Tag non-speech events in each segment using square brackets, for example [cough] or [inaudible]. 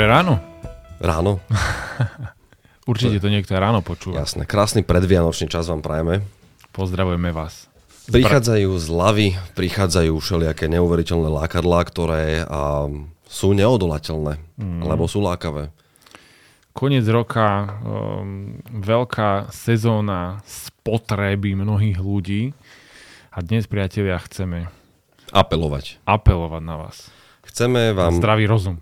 Dobré ráno. Ráno. [laughs] Určite to niekto ráno počúva. Jasné. Krásny predvianočný čas vám prajeme. Pozdravujeme vás. Prichádzajú zľavy, prichádzajú všelijaké neuveriteľné lákadlá, ktoré a, sú neodolateľné, mm. lebo sú lákavé. Koniec roka, um, veľká sezóna spotreby mnohých ľudí a dnes, priatelia, chceme Apelovať. apelovať na vás. Chceme Na vám... zdravý rozum.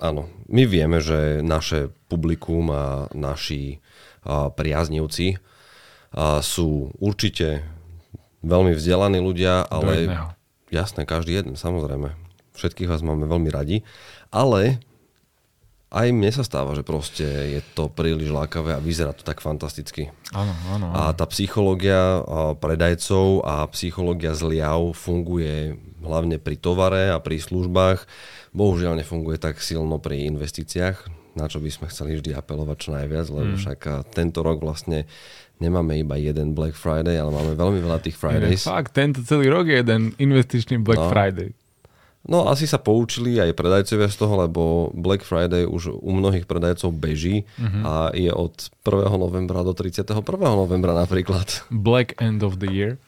Áno, my vieme, že naše publikum a naši a, priaznivci a, sú určite veľmi vzdelaní ľudia, ale jasné, každý jeden, samozrejme. Všetkých vás máme veľmi radi, ale aj mne sa stáva, že proste je to príliš lákavé a vyzerá to tak fantasticky. Áno, áno, áno. A tá psychológia predajcov a psychológia zliav funguje hlavne pri tovare a pri službách. Bohužiaľ nefunguje tak silno pri investíciách, na čo by sme chceli vždy apelovať čo najviac, lebo však a, tento rok vlastne nemáme iba jeden Black Friday, ale máme veľmi veľa tých Fridays. Fakt, tento celý rok je jeden investičný Black No. Friday. No asi sa poučili aj predajcovia z toho, lebo Black Friday už u mnohých predajcov beží a je od 1. novembra do 31. novembra napríklad. Black end of the year.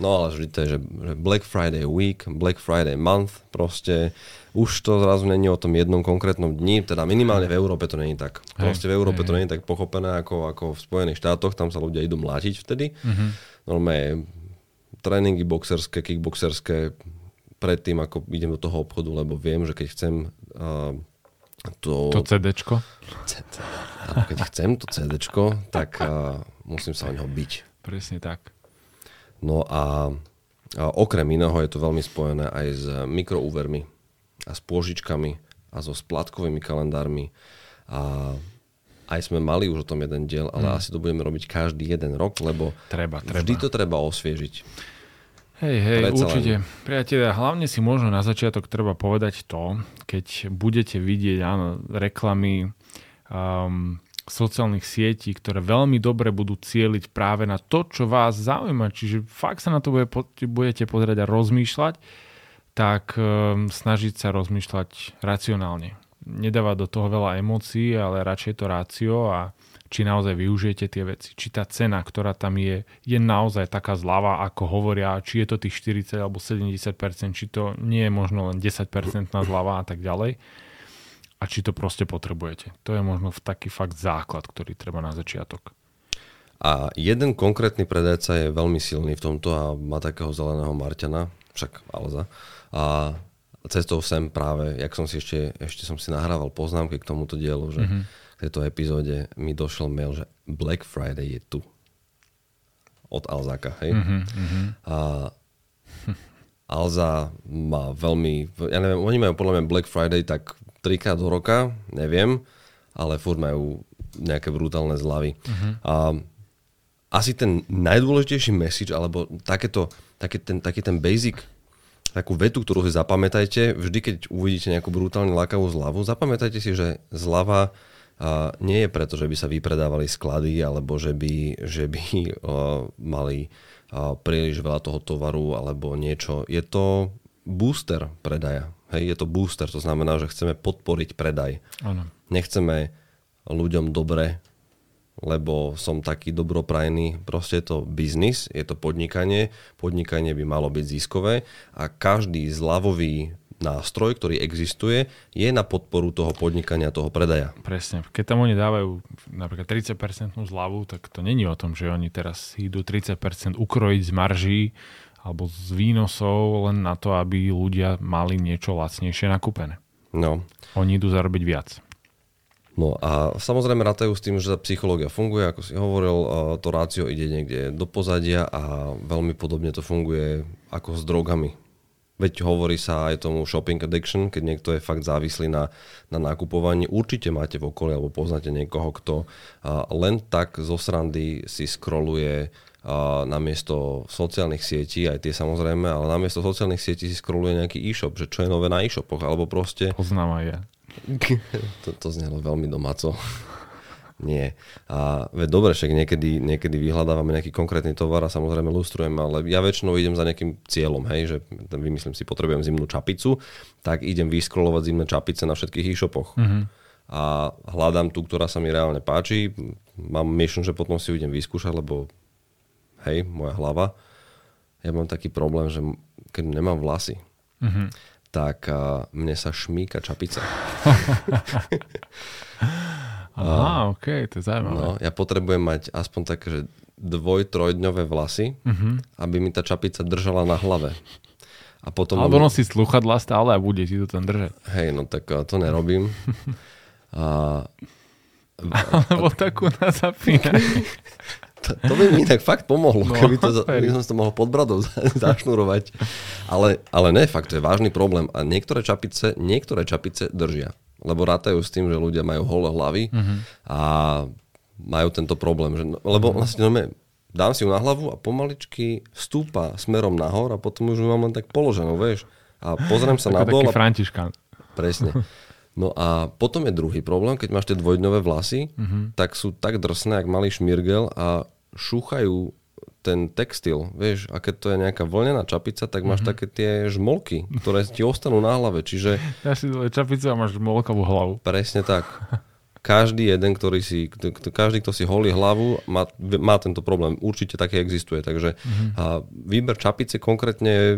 No ale vždy to je, že, Black Friday week, Black Friday month, proste už to zrazu není o tom jednom konkrétnom dni, teda minimálne v Európe to není tak. Proste v Európe to není tak pochopené ako, ako v Spojených štátoch, tam sa ľudia idú mlátiť vtedy. Normálne tréningy boxerské, kickboxerské predtým, ako idem do toho obchodu, lebo viem, že keď chcem uh, to, To CDčko. áno, keď chcem to CDčko, tak uh, musím sa o neho byť. Presne tak. No a, a okrem iného je to veľmi spojené aj s mikroúvermi a s pôžičkami a so splátkovými kalendármi. A aj sme mali už o tom jeden diel, ale asi to budeme robiť každý jeden rok, lebo Treba, treba. vždy to treba osviežiť. Hej, hej, Predsa len. určite. Priatelia, hlavne si možno na začiatok treba povedať to, keď budete vidieť áno, reklamy um, sociálnych sietí, ktoré veľmi dobre budú cieliť práve na to, čo vás zaujíma. Čiže fakt sa na to bude, budete pozerať a rozmýšľať, tak um, snažiť sa rozmýšľať racionálne. Nedávať do toho veľa emócií, ale radšej to rácio a či naozaj využijete tie veci. Či tá cena, ktorá tam je, je naozaj taká zľava, ako hovoria, či je to tých 40 alebo 70%, či to nie je možno len 10% na zľava a tak ďalej. A či to proste potrebujete. To je možno taký fakt základ, ktorý treba na začiatok. A jeden konkrétny predajca je veľmi silný v tomto a má takého zeleného Marťana, však Alza. A cestou sem práve, jak som si ešte, ešte som si nahrával poznámky k tomuto dielu, že Mhm. V tejto epizóde mi došiel mail, že Black Friday je tu. Od Alzaka, hej? Mhm, A Alza má veľmi, ja neviem, oni majú podľa mňa Black Friday tak trikrát do roka, neviem, ale furt majú nejaké brutálne zľavy. A asi ten najdôležitejší message, alebo takéto, taký, ten, taký ten basic, takú vetu, ktorú si zapamätajte, vždy keď uvidíte nejakú brutálne lákavú zľavu, zapamätajte si, že zľava a nie je preto, že by sa vypredávali sklady, alebo že by, že by [laughs] a, mali a, príliš veľa toho tovaru, alebo niečo. Je to booster predaja. Hej, je to booster, to znamená, že chceme podporiť predaj. Áno. Nechceme ľuďom dobre, lebo som taký dobroprajný. Proste je to biznis, je to podnikanie. Podnikanie by malo byť ziskové a každý zľavový nástroj, ktorý existuje, je na podporu toho podnikania, toho predaja. Presne. Keď tam oni dávajú napríklad 30% zľavu, tak to není o tom, že oni teraz idú 30% ukrojiť z marží alebo z výnosov len na to, aby ľudia mali niečo lacnejšie nakúpené. No. Oni idú zarobiť viac. No a samozrejme rátajú s tým, že psychológia funguje, ako si hovoril, a to rácio ide niekde do pozadia a veľmi podobne to funguje ako s drogami. Veď hovorí sa aj tomu shopping addiction, keď niekto je fakt závislý na, na nakupovaní. Určite máte v okolí alebo poznáte niekoho, kto len tak zo srandy si scrolluje namiesto sociálnych sietí, aj tie samozrejme, ale namiesto sociálnych sietí si scrolluje nejaký e-shop, že čo je nové na e-shopoch, alebo proste Poznám aj ja. [laughs] to, to znelo veľmi domáco. Nie. A veď dobre, však niekedy, niekedy vyhľadávame nejaký konkrétny tovar a samozrejme lustrujeme, ale ja väčšinou idem za nejakým cieľom, hej, že vymyslím si, potrebujem zimnú čapicu, tak idem vyskrolovať zimné čapice na všetkých e-shopoch. Mhm. a hľadám tú, ktorá sa mi reálne páči. Mám myšľu, že potom si ju idem vyskúšať, lebo hej, moja hlava. Ja mám taký problém, že keď nemám vlasy, mm-hmm. tak uh, mne sa šmíka čapica. [laughs] Aha, ok, to je zaujímavé. No, ja potrebujem mať aspoň také, že dvoj, trojdňové vlasy, mm-hmm. aby mi tá čapica držala na hlave. A potom Alebo nosí sluchadla stále a bude ti to tam držať. Hej, no tak to nerobím. [laughs] A... Alebo takú na zapínanie. [laughs] To, to by mi tak fakt pomohlo, no, keby to, by som to mohol pod bradou zašnurovať. Ale, ale ne, fakt, to je vážny problém. A niektoré čapice, niektoré čapice držia. Lebo rátajú s tým, že ľudia majú holé hlavy uh-huh. a majú tento problém. Že, lebo uh-huh. vlastne no, dám si ju na hlavu a pomaličky stúpa smerom nahor a potom už ju mám len tak položenú, vieš. A pozriem sa na dol. Taký. Presne. No a potom je druhý problém, keď máš tie dvojdňové vlasy, uh-huh. tak sú tak drsné, jak malý šmirgel a šúchajú ten textil, vieš, a keď to je nejaká vlnená čapica, tak máš uh-huh. také tie žmolky, ktoré ti ostanú na hlave, čiže... Ja si čapicu a máš žmolkovú hlavu. Presne tak. Každý jeden, ktorý si, každý, kto si holí hlavu, má, má tento problém. Určite také existuje, takže uh-huh. a výber čapice konkrétne je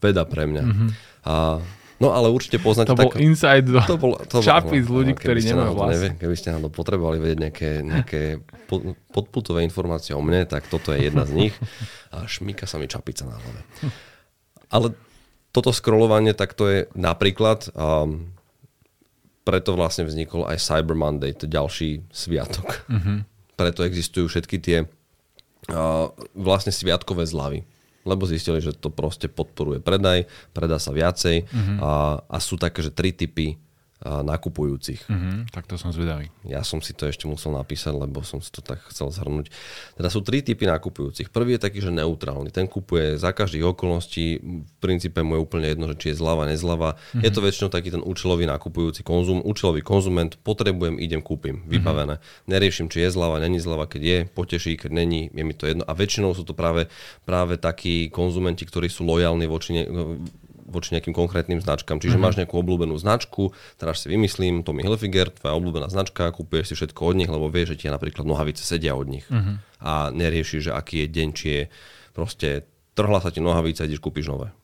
veda pre mňa. Uh-huh. A No ale určite poznáte... To bol tak, inside do to bol, to čapy z no, ľudí, no, ktorí nemajú vlasy. Nevie, keby ste nám potrebovali vedieť nejaké, nejaké podputové informácie o mne, tak toto je jedna z nich. A šmíka sa mi čapica na hlave. Ale toto scrollovanie, tak to je napríklad... Um, preto vlastne vznikol aj Cyber Monday, to ďalší sviatok. Uh-huh. Preto existujú všetky tie uh, vlastne sviatkové zľavy lebo zistili, že to proste podporuje predaj, predá sa viacej uh-huh. a, a sú také, že tri typy nakupujúcich. Uh-huh, tak to som zvedavý. Ja som si to ešte musel napísať, lebo som si to tak chcel zhrnúť. Teda sú tri typy nakupujúcich. Prvý je taký, že neutrálny. Ten kupuje za každých okolností. V princípe mu je úplne jedno, že či je zľava, nezľava. Uh-huh. Je to väčšinou taký ten účelový nakupujúci konzum. Účelový konzument, potrebujem, idem, kúpim. Vybavené. Uh-huh. Neriešim, či je zľava, není zľava. Keď je, poteší, keď není, je mi to jedno. A väčšinou sú to práve, práve takí konzumenti, ktorí sú lojálni voči ne, voči nejakým konkrétnym značkám. Čiže mm-hmm. máš nejakú obľúbenú značku, teraz si vymyslím, Tommy Hilfiger, tvoja obľúbená značka, kúpuješ si všetko od nich, lebo vieš, že ti napríklad nohavice sedia od nich. Mm-hmm. A neriešiš, že aký je deň, či je proste trhla sa ti nohavica ideš kúpiš nové.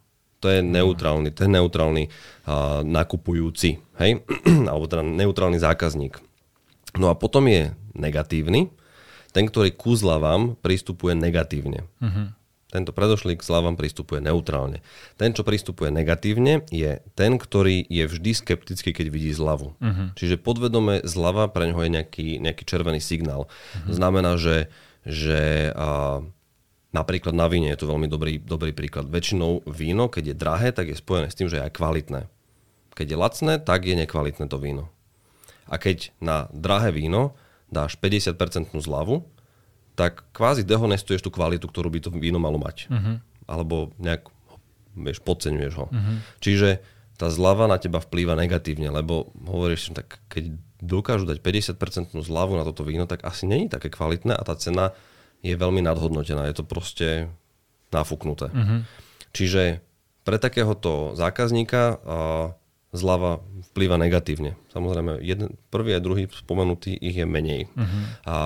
To je neutrálny, ten neutrálny uh, nakupujúci, hej? [clears throat] alebo teda neutrálny zákazník. No a potom je negatívny, ten, ktorý ku zľavám pristupuje negatívne. Uh-huh. Tento predošlý k zľavám pristupuje neutrálne. Ten, čo pristupuje negatívne, je ten, ktorý je vždy skeptický, keď vidí zľavu. Uh-huh. Čiže podvedome zľava pre neho je nejaký, nejaký červený signál. Uh-huh. Znamená, že, že a, napríklad na víne je to veľmi dobrý, dobrý príklad. Väčšinou víno, keď je drahé, tak je spojené s tým, že je aj kvalitné. Keď je lacné, tak je nekvalitné to víno. A keď na drahé víno dáš 50% zľavu, tak kvázi dehonestuješ tú kvalitu, ktorú by to víno malo mať. Uh-huh. Alebo nejak, vieš, podceňuješ ho. Uh-huh. Čiže tá zľava na teba vplýva negatívne, lebo hovoríš, tak keď dokážu dať 50% zľavu na toto víno, tak asi není také kvalitné a tá cena je veľmi nadhodnotená. Je to proste nafúknuté. Uh-huh. Čiže pre takéhoto zákazníka zľava vplýva negatívne. Samozrejme, jeden, prvý a druhý spomenutý ich je menej. Uh-huh. A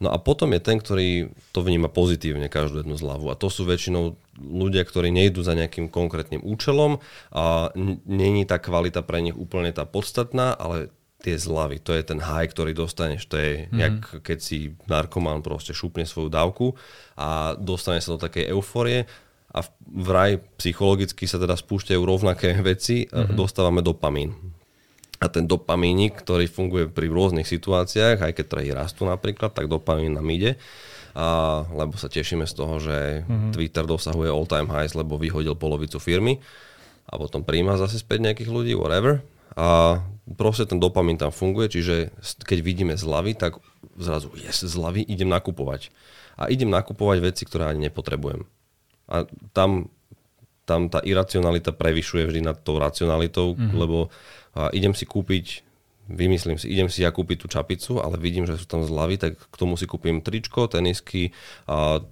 No a potom je ten, ktorý to vníma pozitívne, každú jednu zľavu. A to sú väčšinou ľudia, ktorí nejdú za nejakým konkrétnym účelom a není tá kvalita pre nich úplne tá podstatná, ale tie zľavy, to je ten high, ktorý dostaneš. To je, mm-hmm. jak keď si narkomán proste šupne svoju dávku a dostane sa do takej euforie a vraj psychologicky sa teda spúšťajú rovnaké [laughs] veci, mm-hmm. dostávame dopamín a ten dopamínik, ktorý funguje pri rôznych situáciách, aj keď trhy rastú napríklad, tak dopamín nám ide. A, lebo sa tešíme z toho, že mm-hmm. Twitter dosahuje all time highs, lebo vyhodil polovicu firmy a potom príjma zase späť nejakých ľudí, whatever. A proste ten dopamín tam funguje, čiže keď vidíme zľavy, tak zrazu, yes, zľavy, idem nakupovať. A idem nakupovať veci, ktoré ani nepotrebujem. A tam, tam tá iracionalita prevyšuje vždy nad tou racionalitou, mm-hmm. lebo a idem si kúpiť, vymyslím si, idem si ja kúpiť tú čapicu, ale vidím, že sú tam zľavy, tak k tomu si kúpim tričko, tenisky, a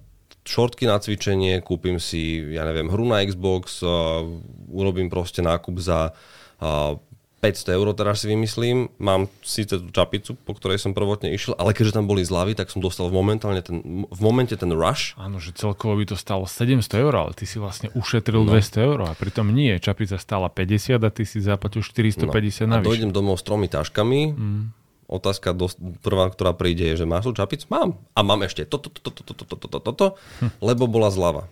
šortky na cvičenie, kúpim si, ja neviem, hru na Xbox, a urobím proste nákup za a 500 eur, teraz si vymyslím, mám síce tú čapicu, po ktorej som prvotne išiel, ale keďže tam boli zľavy, tak som dostal momentálne ten, v momente ten rush. Áno, že celkovo by to stalo 700 eur, ale ty si vlastne ušetril no. 200 eur a pritom nie, čapica stála 50 a ty si zaplatil 450 no. navyše. A dojdem domov s tromi taškami, mm. otázka dos- prvá, ktorá príde, je, že máš tú čapicu? Mám. A mám ešte toto, toto, toto, toto, toto, toto, hm. lebo bola zľava.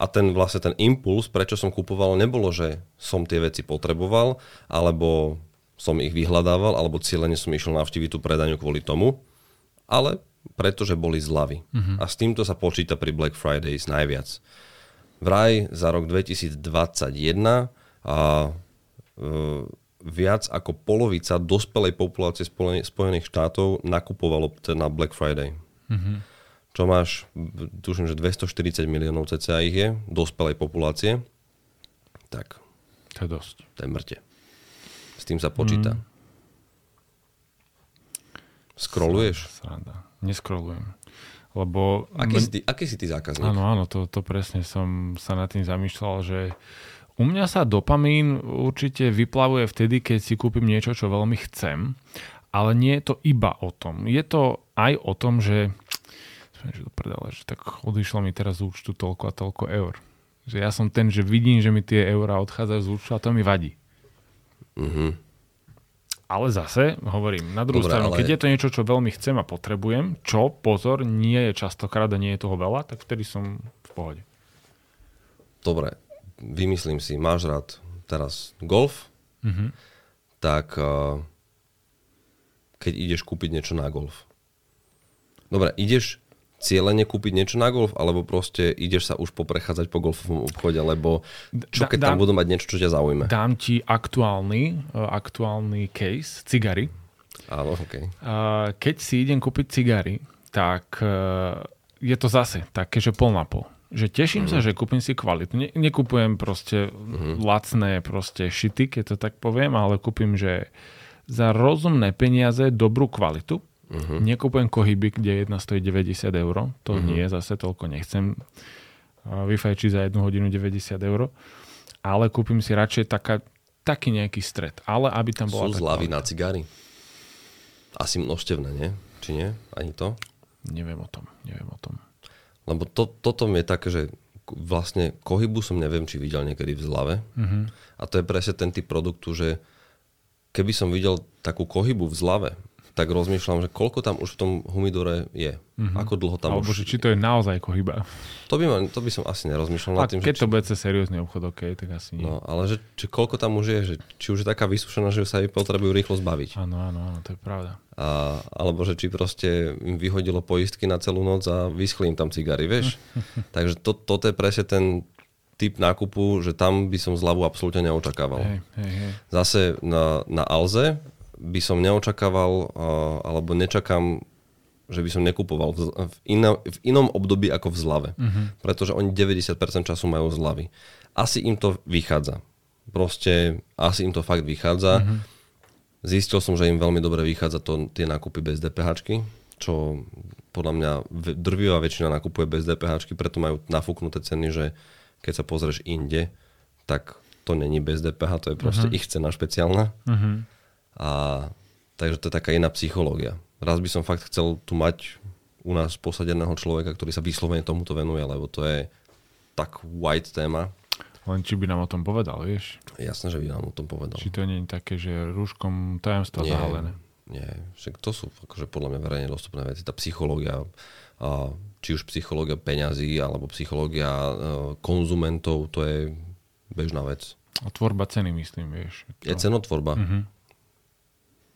A ten vlastne ten impuls, prečo som kupoval, nebolo, že som tie veci potreboval, alebo som ich vyhľadával, alebo cieľene som išiel navštíviť tú predaniu kvôli tomu, ale pretože boli zľavy. Mm-hmm. A s týmto sa počíta pri Black Fridays najviac. Vraj za rok 2021 a, e, viac ako polovica dospelej populácie Spojených štátov nakupovalo na Black Friday. Mm-hmm čo máš, tuším, že 240 miliónov cca ich je, dospelej populácie, tak to je dosť. To je mŕte. S tým sa počíta. Mm. Scrolluješ? Sranda. Neskrolujem. Lebo... Aký, si ty, aký si ty zákazník? Áno, áno, to, to presne som sa nad tým zamýšľal, že u mňa sa dopamín určite vyplavuje vtedy, keď si kúpim niečo, čo veľmi chcem, ale nie je to iba o tom. Je to aj o tom, že že to predale, že tak odišlo mi teraz z účtu toľko a toľko eur. Že ja som ten, že vidím, že mi tie eurá odchádzajú z účtu a to mi vadí. Mm-hmm. Ale zase, hovorím, na druhú Dobre, stranu, ale... keď je to niečo, čo veľmi chcem a potrebujem, čo, pozor, nie je častokrát a nie je toho veľa, tak vtedy som v pohode. Dobre, vymyslím si, máš rád teraz golf, mm-hmm. tak uh, keď ideš kúpiť niečo na golf. Dobre, ideš cieľene kúpiť niečo na golf, alebo proste ideš sa už poprechádzať po golfovom obchode, lebo čo keď dám, tam budú mať niečo, čo ťa zaujíme? Dám ti aktuálny, uh, aktuálny case, cigary. Áno, OK. Uh, keď si idem kúpiť cigary, tak uh, je to zase také, že pol na pol. Že teším uh-huh. sa, že kúpim si kvalitu. Ne, nekupujem proste uh-huh. lacné proste šity, keď to tak poviem, ale kúpim, že za rozumné peniaze dobrú kvalitu Uh-huh. Nekupujem kohyby, kde jedna stojí 90 eur. To uh-huh. nie, zase toľko nechcem. Vyfajčiť za jednu hodinu 90 eur. Ale kúpim si radšej taká, taký nejaký stred. Ale aby tam bola... Sú zľavy na cigary? Asi množstevné, nie? Či nie? Ani to? Neviem o tom. Neviem o tom. Lebo to, toto mi je také, že vlastne kohybu som neviem, či videl niekedy v zlave. Uh-huh. A to je presne ten typ produktu, že keby som videl takú kohybu v zlave, tak rozmýšľam, že koľko tam už v tom humidore je. Mm-hmm. Ako dlho tam Alebo už... či to je naozaj kohyba. To by, ma, to by som asi nerozmýšľal nad tým. keď že, to bude cez seriózny obchod, OK, tak asi nie. No, ale že, či koľko tam už je, že či už je taká vysúšená, že sa jej potrebujú rýchlo zbaviť. Áno, áno, áno, to je pravda. A, alebo že či proste im vyhodilo poistky na celú noc a vyschli im tam cigary, vieš. [laughs] Takže to, toto je presne ten typ nákupu, že tam by som zľavu absolútne neočakával. Hej, hej, hej. Zase na, na Alze by som neočakával alebo nečakám, že by som nekupoval v, inom, v inom období ako v zlave. Uh-huh. Pretože oni 90% času majú zlavy. Asi im to vychádza. Proste asi im to fakt vychádza. Uh-huh. Zistil som, že im veľmi dobre vychádza to, tie nákupy bez DPH, čo podľa mňa drvivá väčšina nakupuje bez DPH, preto majú nafúknuté ceny, že keď sa pozrieš inde, tak to není bez DPH, to je proste uh-huh. ich cena špeciálna. Uh-huh. A takže to je taká iná psychológia. Raz by som fakt chcel tu mať u nás posadeného človeka, ktorý sa vyslovene tomuto venuje, lebo to je tak white téma. Len či by nám o tom povedal, vieš? Jasné, že by nám o tom povedal. Či to nie je také, že rúškom tajomstva nie, zahalené. Nie, však to sú akože podľa mňa verejne dostupné veci. Tá psychológia, či už psychológia peňazí, alebo psychológia e, konzumentov, to je bežná vec. A tvorba ceny, myslím, vieš. To... Je cenotvorba. Uh-huh.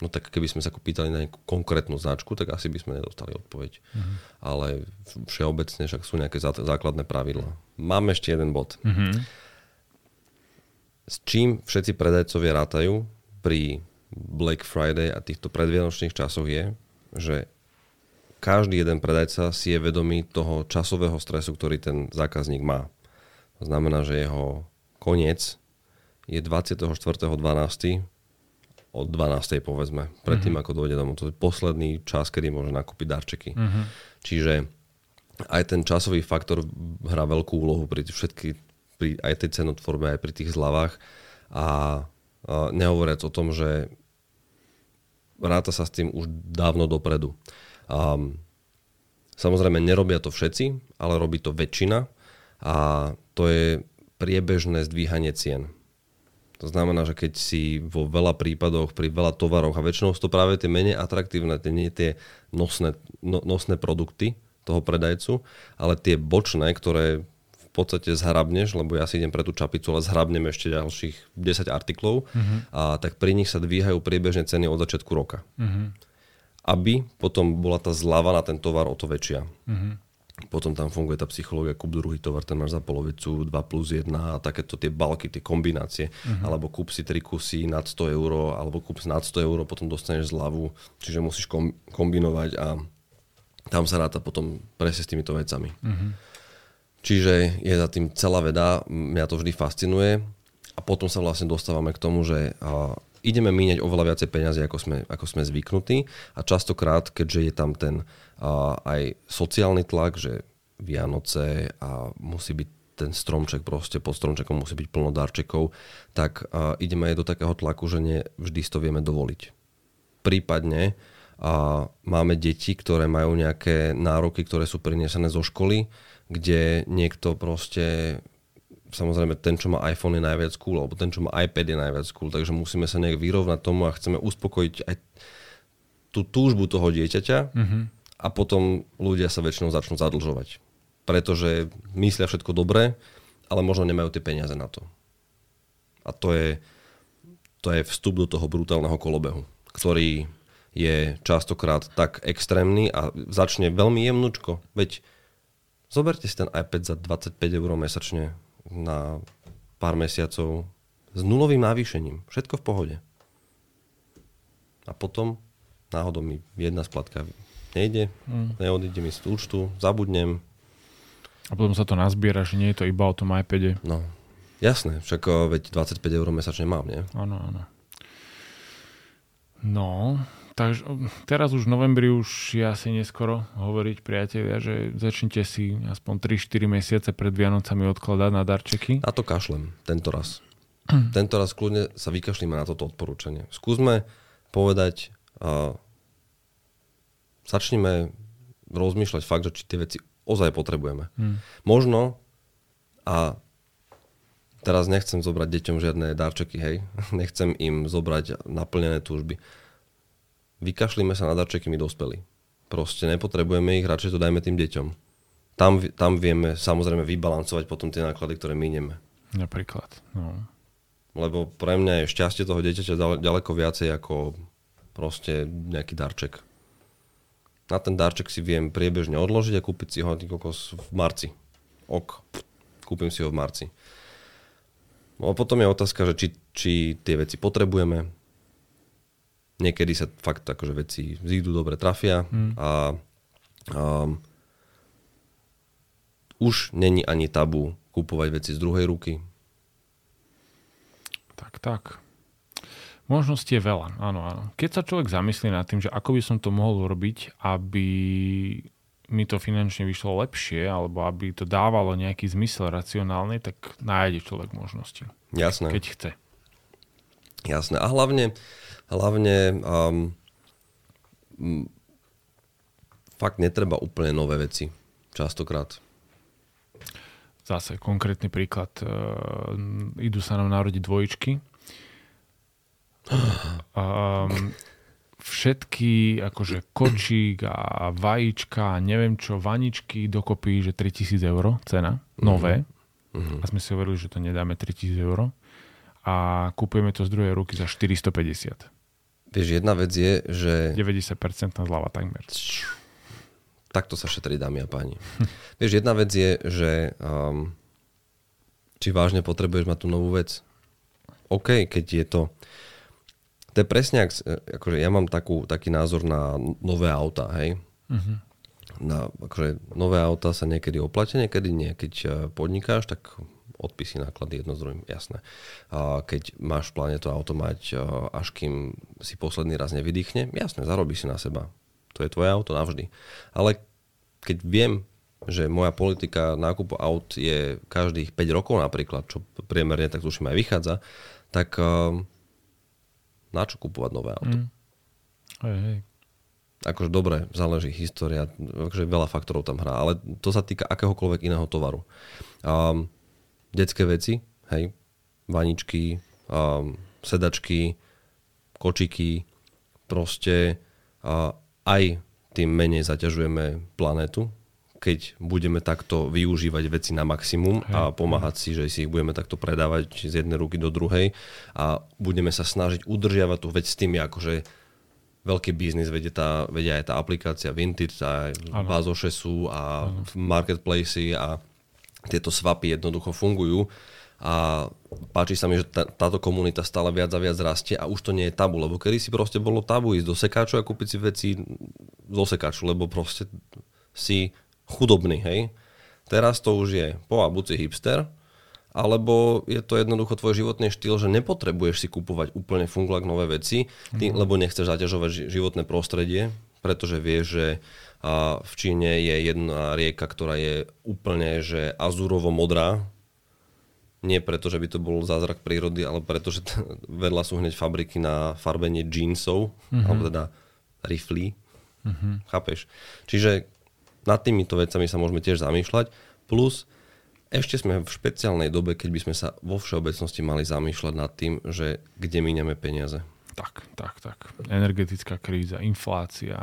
No tak keby sme sa pýtali na nejakú konkrétnu značku, tak asi by sme nedostali odpoveď. Uh-huh. Ale všeobecne však sú nejaké základné pravidla. Mám ešte jeden bod. Uh-huh. S čím všetci predajcovia rátajú pri Black Friday a týchto predvianočných časoch je, že každý jeden predajca si je vedomý toho časového stresu, ktorý ten zákazník má. To znamená, že jeho koniec je 24.12 o 12. povedzme, predtým mm-hmm. ako dojde domov. To je posledný čas, kedy môže nakúpiť darčeky. Mm-hmm. Čiže aj ten časový faktor hrá veľkú úlohu pri všetky, pri aj tej cenotvorbe, aj pri tých zľavách a nehovoriac o tom, že ráta sa s tým už dávno dopredu. A samozrejme, nerobia to všetci, ale robí to väčšina a to je priebežné zdvíhanie cien. To znamená, že keď si vo veľa prípadoch, pri veľa tovaroch a väčšinou sú to práve tie menej atraktívne, tie nie tie nosné, no, nosné produkty toho predajcu, ale tie bočné, ktoré v podstate zhrabneš, lebo ja si idem pre tú čapicu, ale zhrabnem ešte ďalších 10 artiklov, uh-huh. a tak pri nich sa dvíhajú priebežne ceny od začiatku roka. Uh-huh. Aby potom bola tá zľava na ten tovar o to väčšia. Uh-huh. Potom tam funguje tá psychológia, kúp druhý tovar, ten máš za polovicu, 2 plus 1 a takéto tie balky, tie kombinácie. Uh-huh. Alebo kúp si tri kusy nad 100 eur, alebo kúp si nad 100 eur, potom dostaneš zľavu, čiže musíš kom- kombinovať a tam sa ráta potom presne s týmito vecami. Uh-huh. Čiže je za tým celá veda, mňa to vždy fascinuje a potom sa vlastne dostávame k tomu, že ideme míňať oveľa viacej peniazy, ako sme, ako sme zvyknutí a častokrát, keďže je tam ten a, aj sociálny tlak, že Vianoce a musí byť ten stromček proste, pod stromčekom musí byť plno darčekov, tak a, ideme aj do takého tlaku, že nie vždy to vieme dovoliť. Prípadne a máme deti, ktoré majú nejaké nároky, ktoré sú prinesené zo školy, kde niekto proste samozrejme ten, čo má iPhone je najviac cool, alebo ten, čo má iPad je najviac cool, takže musíme sa nejak vyrovnať tomu a chceme uspokojiť aj tú túžbu toho dieťaťa mm-hmm. a potom ľudia sa väčšinou začnú zadlžovať. Pretože myslia všetko dobré, ale možno nemajú tie peniaze na to. A to je, to je vstup do toho brutálneho kolobehu, ktorý je častokrát tak extrémny a začne veľmi jemnučko. Veď zoberte si ten iPad za 25 eur mesačne, na pár mesiacov s nulovým navýšením. Všetko v pohode. A potom náhodou mi jedna splatka nejde, mm. neodíde mi z účtu, zabudnem. A potom sa to nazbiera, že nie je to iba o tom iPade. No, jasné, však veď 25 eur mesačne mám, nie? Áno, áno. No, Takže teraz už v novembri už je asi neskoro hovoriť priatelia, že začnite si aspoň 3-4 mesiace pred Vianocami odkladať na darčeky. Na to kašlem, tento raz. tento raz kľudne sa vykašlíme na toto odporúčanie. Skúsme povedať, uh, začneme rozmýšľať fakt, že či tie veci ozaj potrebujeme. Hmm. Možno a teraz nechcem zobrať deťom žiadne darčeky, hej. [laughs] Nechcem im zobrať naplnené túžby vykašlíme sa na darčeky my dospelí. Proste nepotrebujeme ich, radšej to dajme tým deťom. Tam, tam vieme samozrejme vybalancovať potom tie náklady, ktoré minieme. Napríklad. No. Lebo pre mňa je šťastie toho dieťaťa ďaleko viacej ako proste nejaký darček. Na ten darček si viem priebežne odložiť a kúpiť si ho kokos v marci. Ok. Kúpim si ho v marci. No a potom je otázka, že či, či tie veci potrebujeme, niekedy sa fakt akože veci zídu, dobre trafia hmm. a um, už není ani tabu kupovať veci z druhej ruky. Tak, tak. Možností je veľa, áno, áno. Keď sa človek zamyslí nad tým, že ako by som to mohol robiť, aby mi to finančne vyšlo lepšie, alebo aby to dávalo nejaký zmysel racionálny, tak nájde človek možnosti. Jasné. Keď chce. Jasné. A hlavne hlavne um, fakt netreba úplne nové veci. Častokrát. Zase konkrétny príklad. Uh, idú sa nám narodiť dvojičky. Um, všetky akože kočík a vajíčka a neviem čo, vaničky dokopy, že 3000 eur cena, nové. Mm-hmm. A sme si hovorili, že to nedáme 3000 eur a kúpujeme to z druhej ruky za 450. Vieš, jedna vec je, že... 90% zľava takmer. Takto sa šetrí, dámy a páni. [laughs] Vieš, jedna vec je, že um, či vážne potrebuješ mať tú novú vec. OK, keď je to... To je presne, akože ja mám takú, taký názor na nové auta, hej. Uh-huh. Na, akože nové auta sa niekedy oplatia, niekedy nie. Keď uh, podnikáš, tak odpisy, náklady jedno z druhým, jasné. Keď máš v pláne to auto mať, až kým si posledný raz nevydýchne, jasné, zarobí si na seba. To je tvoje auto navždy. Ale keď viem, že moja politika nákupu aut je každých 5 rokov napríklad, čo priemerne tak tuším aj vychádza, tak Na čo kupovať nové auto? Mm. Hej, hej. Akože dobre, záleží história, akože veľa faktorov tam hrá, ale to sa týka akéhokoľvek iného tovaru. Um, detské veci, hej, vaničky, um, sedačky, kočiky, proste uh, aj tým menej zaťažujeme planétu, keď budeme takto využívať veci na maximum a pomáhať si, že si ich budeme takto predávať z jednej ruky do druhej a budeme sa snažiť udržiavať tú vec s tými akože veľký biznis, vedia, tá, vedia aj tá aplikácia Vintage, aj Vazoše sú a ano. marketplacy a tieto swapy jednoducho fungujú a páči sa mi, že tá, táto komunita stále viac a viac rastie a už to nie je tabu, lebo kedy si proste bolo tabu ísť do sekáču a kúpiť si veci zo sekáču, lebo proste si chudobný, hej. Teraz to už je po a buď si hipster, alebo je to jednoducho tvoj životný štýl, že nepotrebuješ si kupovať úplne fungulak nové veci, ty, mm. lebo nechceš zaťažovať životné prostredie, pretože vieš, že a v Číne je jedna rieka, ktorá je úplne že azurovo modrá. Nie preto, že by to bol zázrak prírody, ale preto, že t- [laughs] vedľa sú hneď fabriky na farbenie jeansov, mm-hmm. alebo teda riflí. Mm-hmm. Chápeš? Čiže nad týmito vecami sa môžeme tiež zamýšľať. Plus ešte sme v špeciálnej dobe, keď by sme sa vo všeobecnosti mali zamýšľať nad tým, že kde míňame peniaze. Tak, tak, tak. Energetická kríza, inflácia,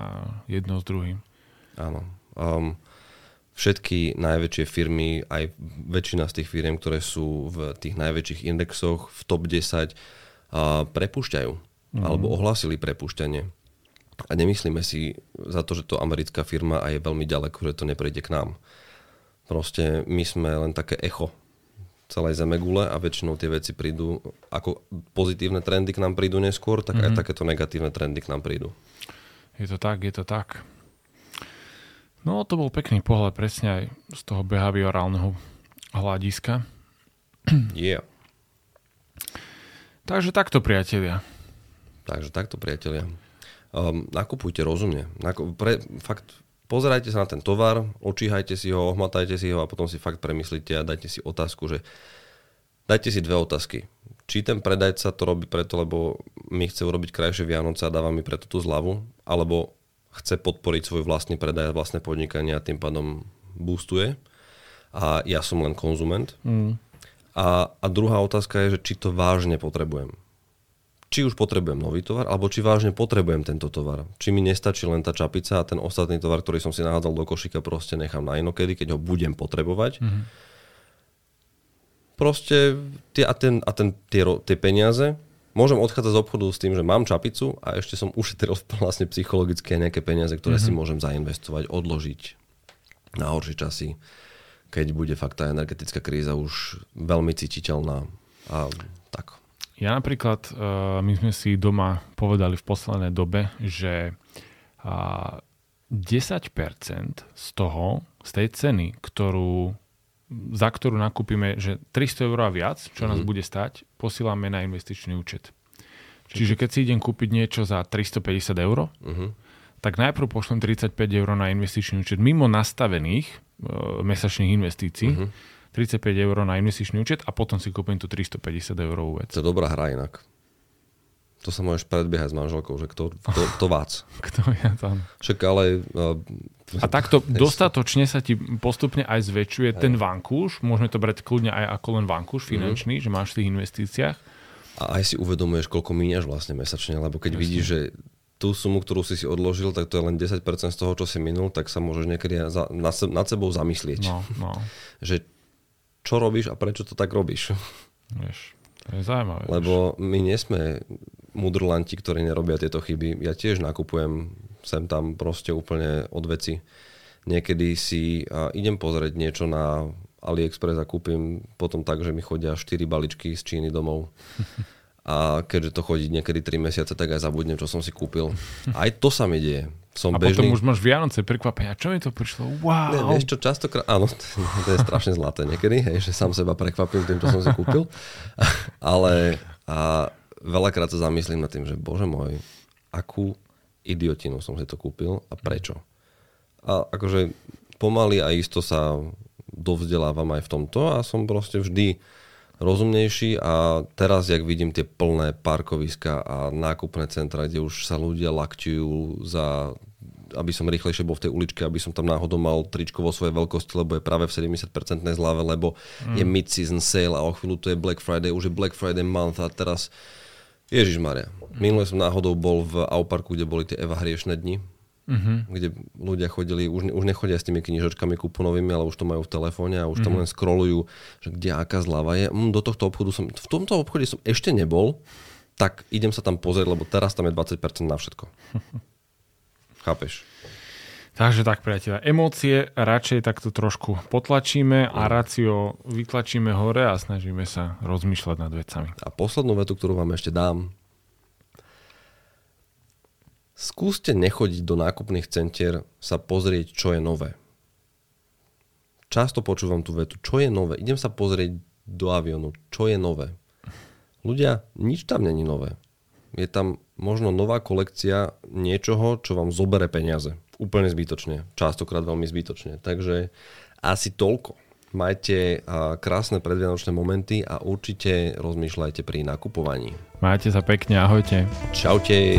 jedno s druhým. Áno. Um, všetky najväčšie firmy, aj väčšina z tých firm, ktoré sú v tých najväčších indexoch v top 10, uh, prepušťajú. Mm. Alebo ohlásili prepušťanie. A nemyslíme si za to, že to americká firma a je veľmi ďaleko, že to neprejde k nám. Proste my sme len také echo celej Zemegule a väčšinou tie veci prídu, ako pozitívne trendy k nám prídu neskôr, tak mm-hmm. aj mhm. takéto negatívne trendy k nám prídu. Je to tak, je to tak. No to bol pekný pohľad presne aj z toho behaviorálneho hľadiska. [clears throat] Yeah. Takže takto, priatelia. Takže takto, priatelia. Um, nakupujte rozumne. Naku- pre, fakt pozerajte sa na ten tovar, očíhajte si ho, ohmatajte si ho a potom si fakt premyslíte a dajte si otázku, že dajte si dve otázky. Či ten predajca to robí preto, lebo mi chce urobiť krajšie Vianoce a dáva mi preto tú zľavu, alebo chce podporiť svoj vlastný predaj, vlastné podnikanie a tým pádom boostuje a ja som len konzument. Mm. A, a druhá otázka je, že či to vážne potrebujem či už potrebujem nový tovar, alebo či vážne potrebujem tento tovar. Či mi nestačí len tá čapica a ten ostatný tovar, ktorý som si nahádzal do košíka, proste nechám na inokedy, keď ho budem potrebovať. Mm-hmm. Proste tie, a, ten, a ten, tie, tie peniaze môžem odchádzať z obchodu s tým, že mám čapicu a ešte som ušetril [laughs] vlastne psychologické nejaké peniaze, ktoré mm-hmm. si môžem zainvestovať, odložiť na horšie časy, keď bude fakt tá energetická kríza už veľmi cítiteľná. A tak. Ja napríklad, uh, my sme si doma povedali v poslednej dobe, že uh, 10% z toho, z tej ceny, ktorú, za ktorú nakúpime, že 300 eur a viac, čo mm-hmm. nás mhm. bude stať, posílame na investičný účet. Čiže keď si idem kúpiť niečo za 350 eur, mm-hmm. tak najprv pošlem 35 eur na investičný účet mimo nastavených uh, mesačných investícií. Mm-hmm 35 eur na investičný účet a potom si kúpim tú 350 eurovú vec. To je dobrá hra inak. To sa môžeš predbiehať s manželkou, že kto, kto, [laughs] kto vác. kto je tam. Však ale... Uh, a takto [laughs] dostatočne sa ti postupne aj zväčšuje aj. ten vankúš. Môžeme to brať kľudne aj ako len vankúš mhm. finančný, mm-hmm. že máš v tých investíciách. A aj si uvedomuješ, koľko míňaš vlastne mesačne, lebo keď Jasne. vidíš, že tú sumu, ktorú si si odložil, tak to je len 10% z toho, čo si minul, tak sa môžeš niekedy za, nad, nad sebou zamyslieť. No, no. [laughs] Že čo robíš a prečo to tak robíš. Vieš, to je zaujímavé. Lebo my nie sme mudrlanti, ktorí nerobia tieto chyby. Ja tiež nakupujem sem tam proste úplne od veci. Niekedy si a idem pozrieť niečo na AliExpress a kúpim potom tak, že mi chodia 4 baličky z Číny domov. [laughs] A keďže to chodí niekedy 3 mesiace, tak aj zabudnem, čo som si kúpil. Aj to sa mi deje. Som a bežný... potom už máš Vianoce prekvapenia. Čo mi to prišlo? Wow! Ne, vieš čo, častokrát... Áno, to je strašne zlaté niekedy, hej, že sám seba prekvapím tým, čo som si kúpil. [laughs] Ale a veľakrát sa zamyslím nad tým, že bože môj, akú idiotinu som si to kúpil a prečo. A akože pomaly a isto sa dovzdelávam aj v tomto a som proste vždy rozumnejší a teraz, jak vidím tie plné parkoviska a nákupné centra, kde už sa ľudia lakťujú za aby som rýchlejšie bol v tej uličke, aby som tam náhodou mal tričko vo svojej veľkosti, lebo je práve v 70% zlave, lebo mm. je mid-season sale a o chvíľu to je Black Friday, už je Black Friday month a teraz Ježiš Maria. Minule som náhodou bol v Auparku, kde boli tie Eva hriešne dni, mm-hmm. kde ľudia chodili, už, už nechodia s tými knižočkami kuponovými, ale už to majú v telefóne a už mm-hmm. tam len scrollujú, že kde aká zľava je. Mm, do tohto obchodu som, v tomto obchode som ešte nebol, tak idem sa tam pozrieť, lebo teraz tam je 20% na všetko. [laughs] Chápeš? Takže tak, priateľa, emócie radšej takto trošku potlačíme a racio vytlačíme hore a snažíme sa rozmýšľať nad vecami. A poslednú vetu, ktorú vám ešte dám, Skúste nechodiť do nákupných centier sa pozrieť, čo je nové. Často počúvam tú vetu, čo je nové. Idem sa pozrieť do avionu, čo je nové. Ľudia, nič tam není nové. Je tam možno nová kolekcia niečoho, čo vám zobere peniaze. Úplne zbytočne. Častokrát veľmi zbytočne. Takže asi toľko. Majte krásne predvianočné momenty a určite rozmýšľajte pri nakupovaní. Majte sa pekne, ahojte. Čaute.